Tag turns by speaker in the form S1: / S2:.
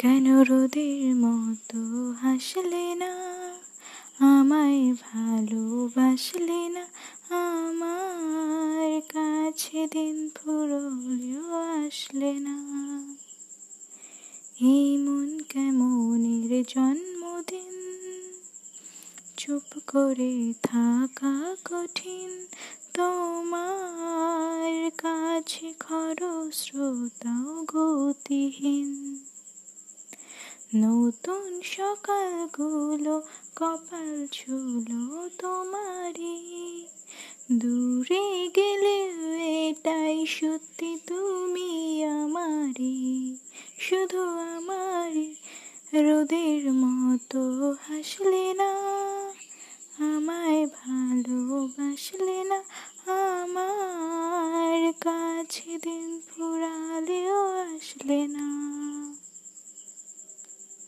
S1: কেন রোদের মতো হাসলে না? আমায় ভালোবাসলে না? আমার কাছে দিন ফুরলেও আসলে না। এই মন কেমনের জন্মদিন? চুপ করে থাকা কঠিন। তোমার কাছে খরস্রোতাও গতিহীন। নতুন সকালগুলো, কপাল ছুলো তোমারই। দূরে গেলে এটাই সত্যি তুমি আমারই। শুধু আমারই রোদের মতো হাসলে না, আমায় ভালোবাসলে না, আমার কাছে দিন ফুরালেও আসলে না।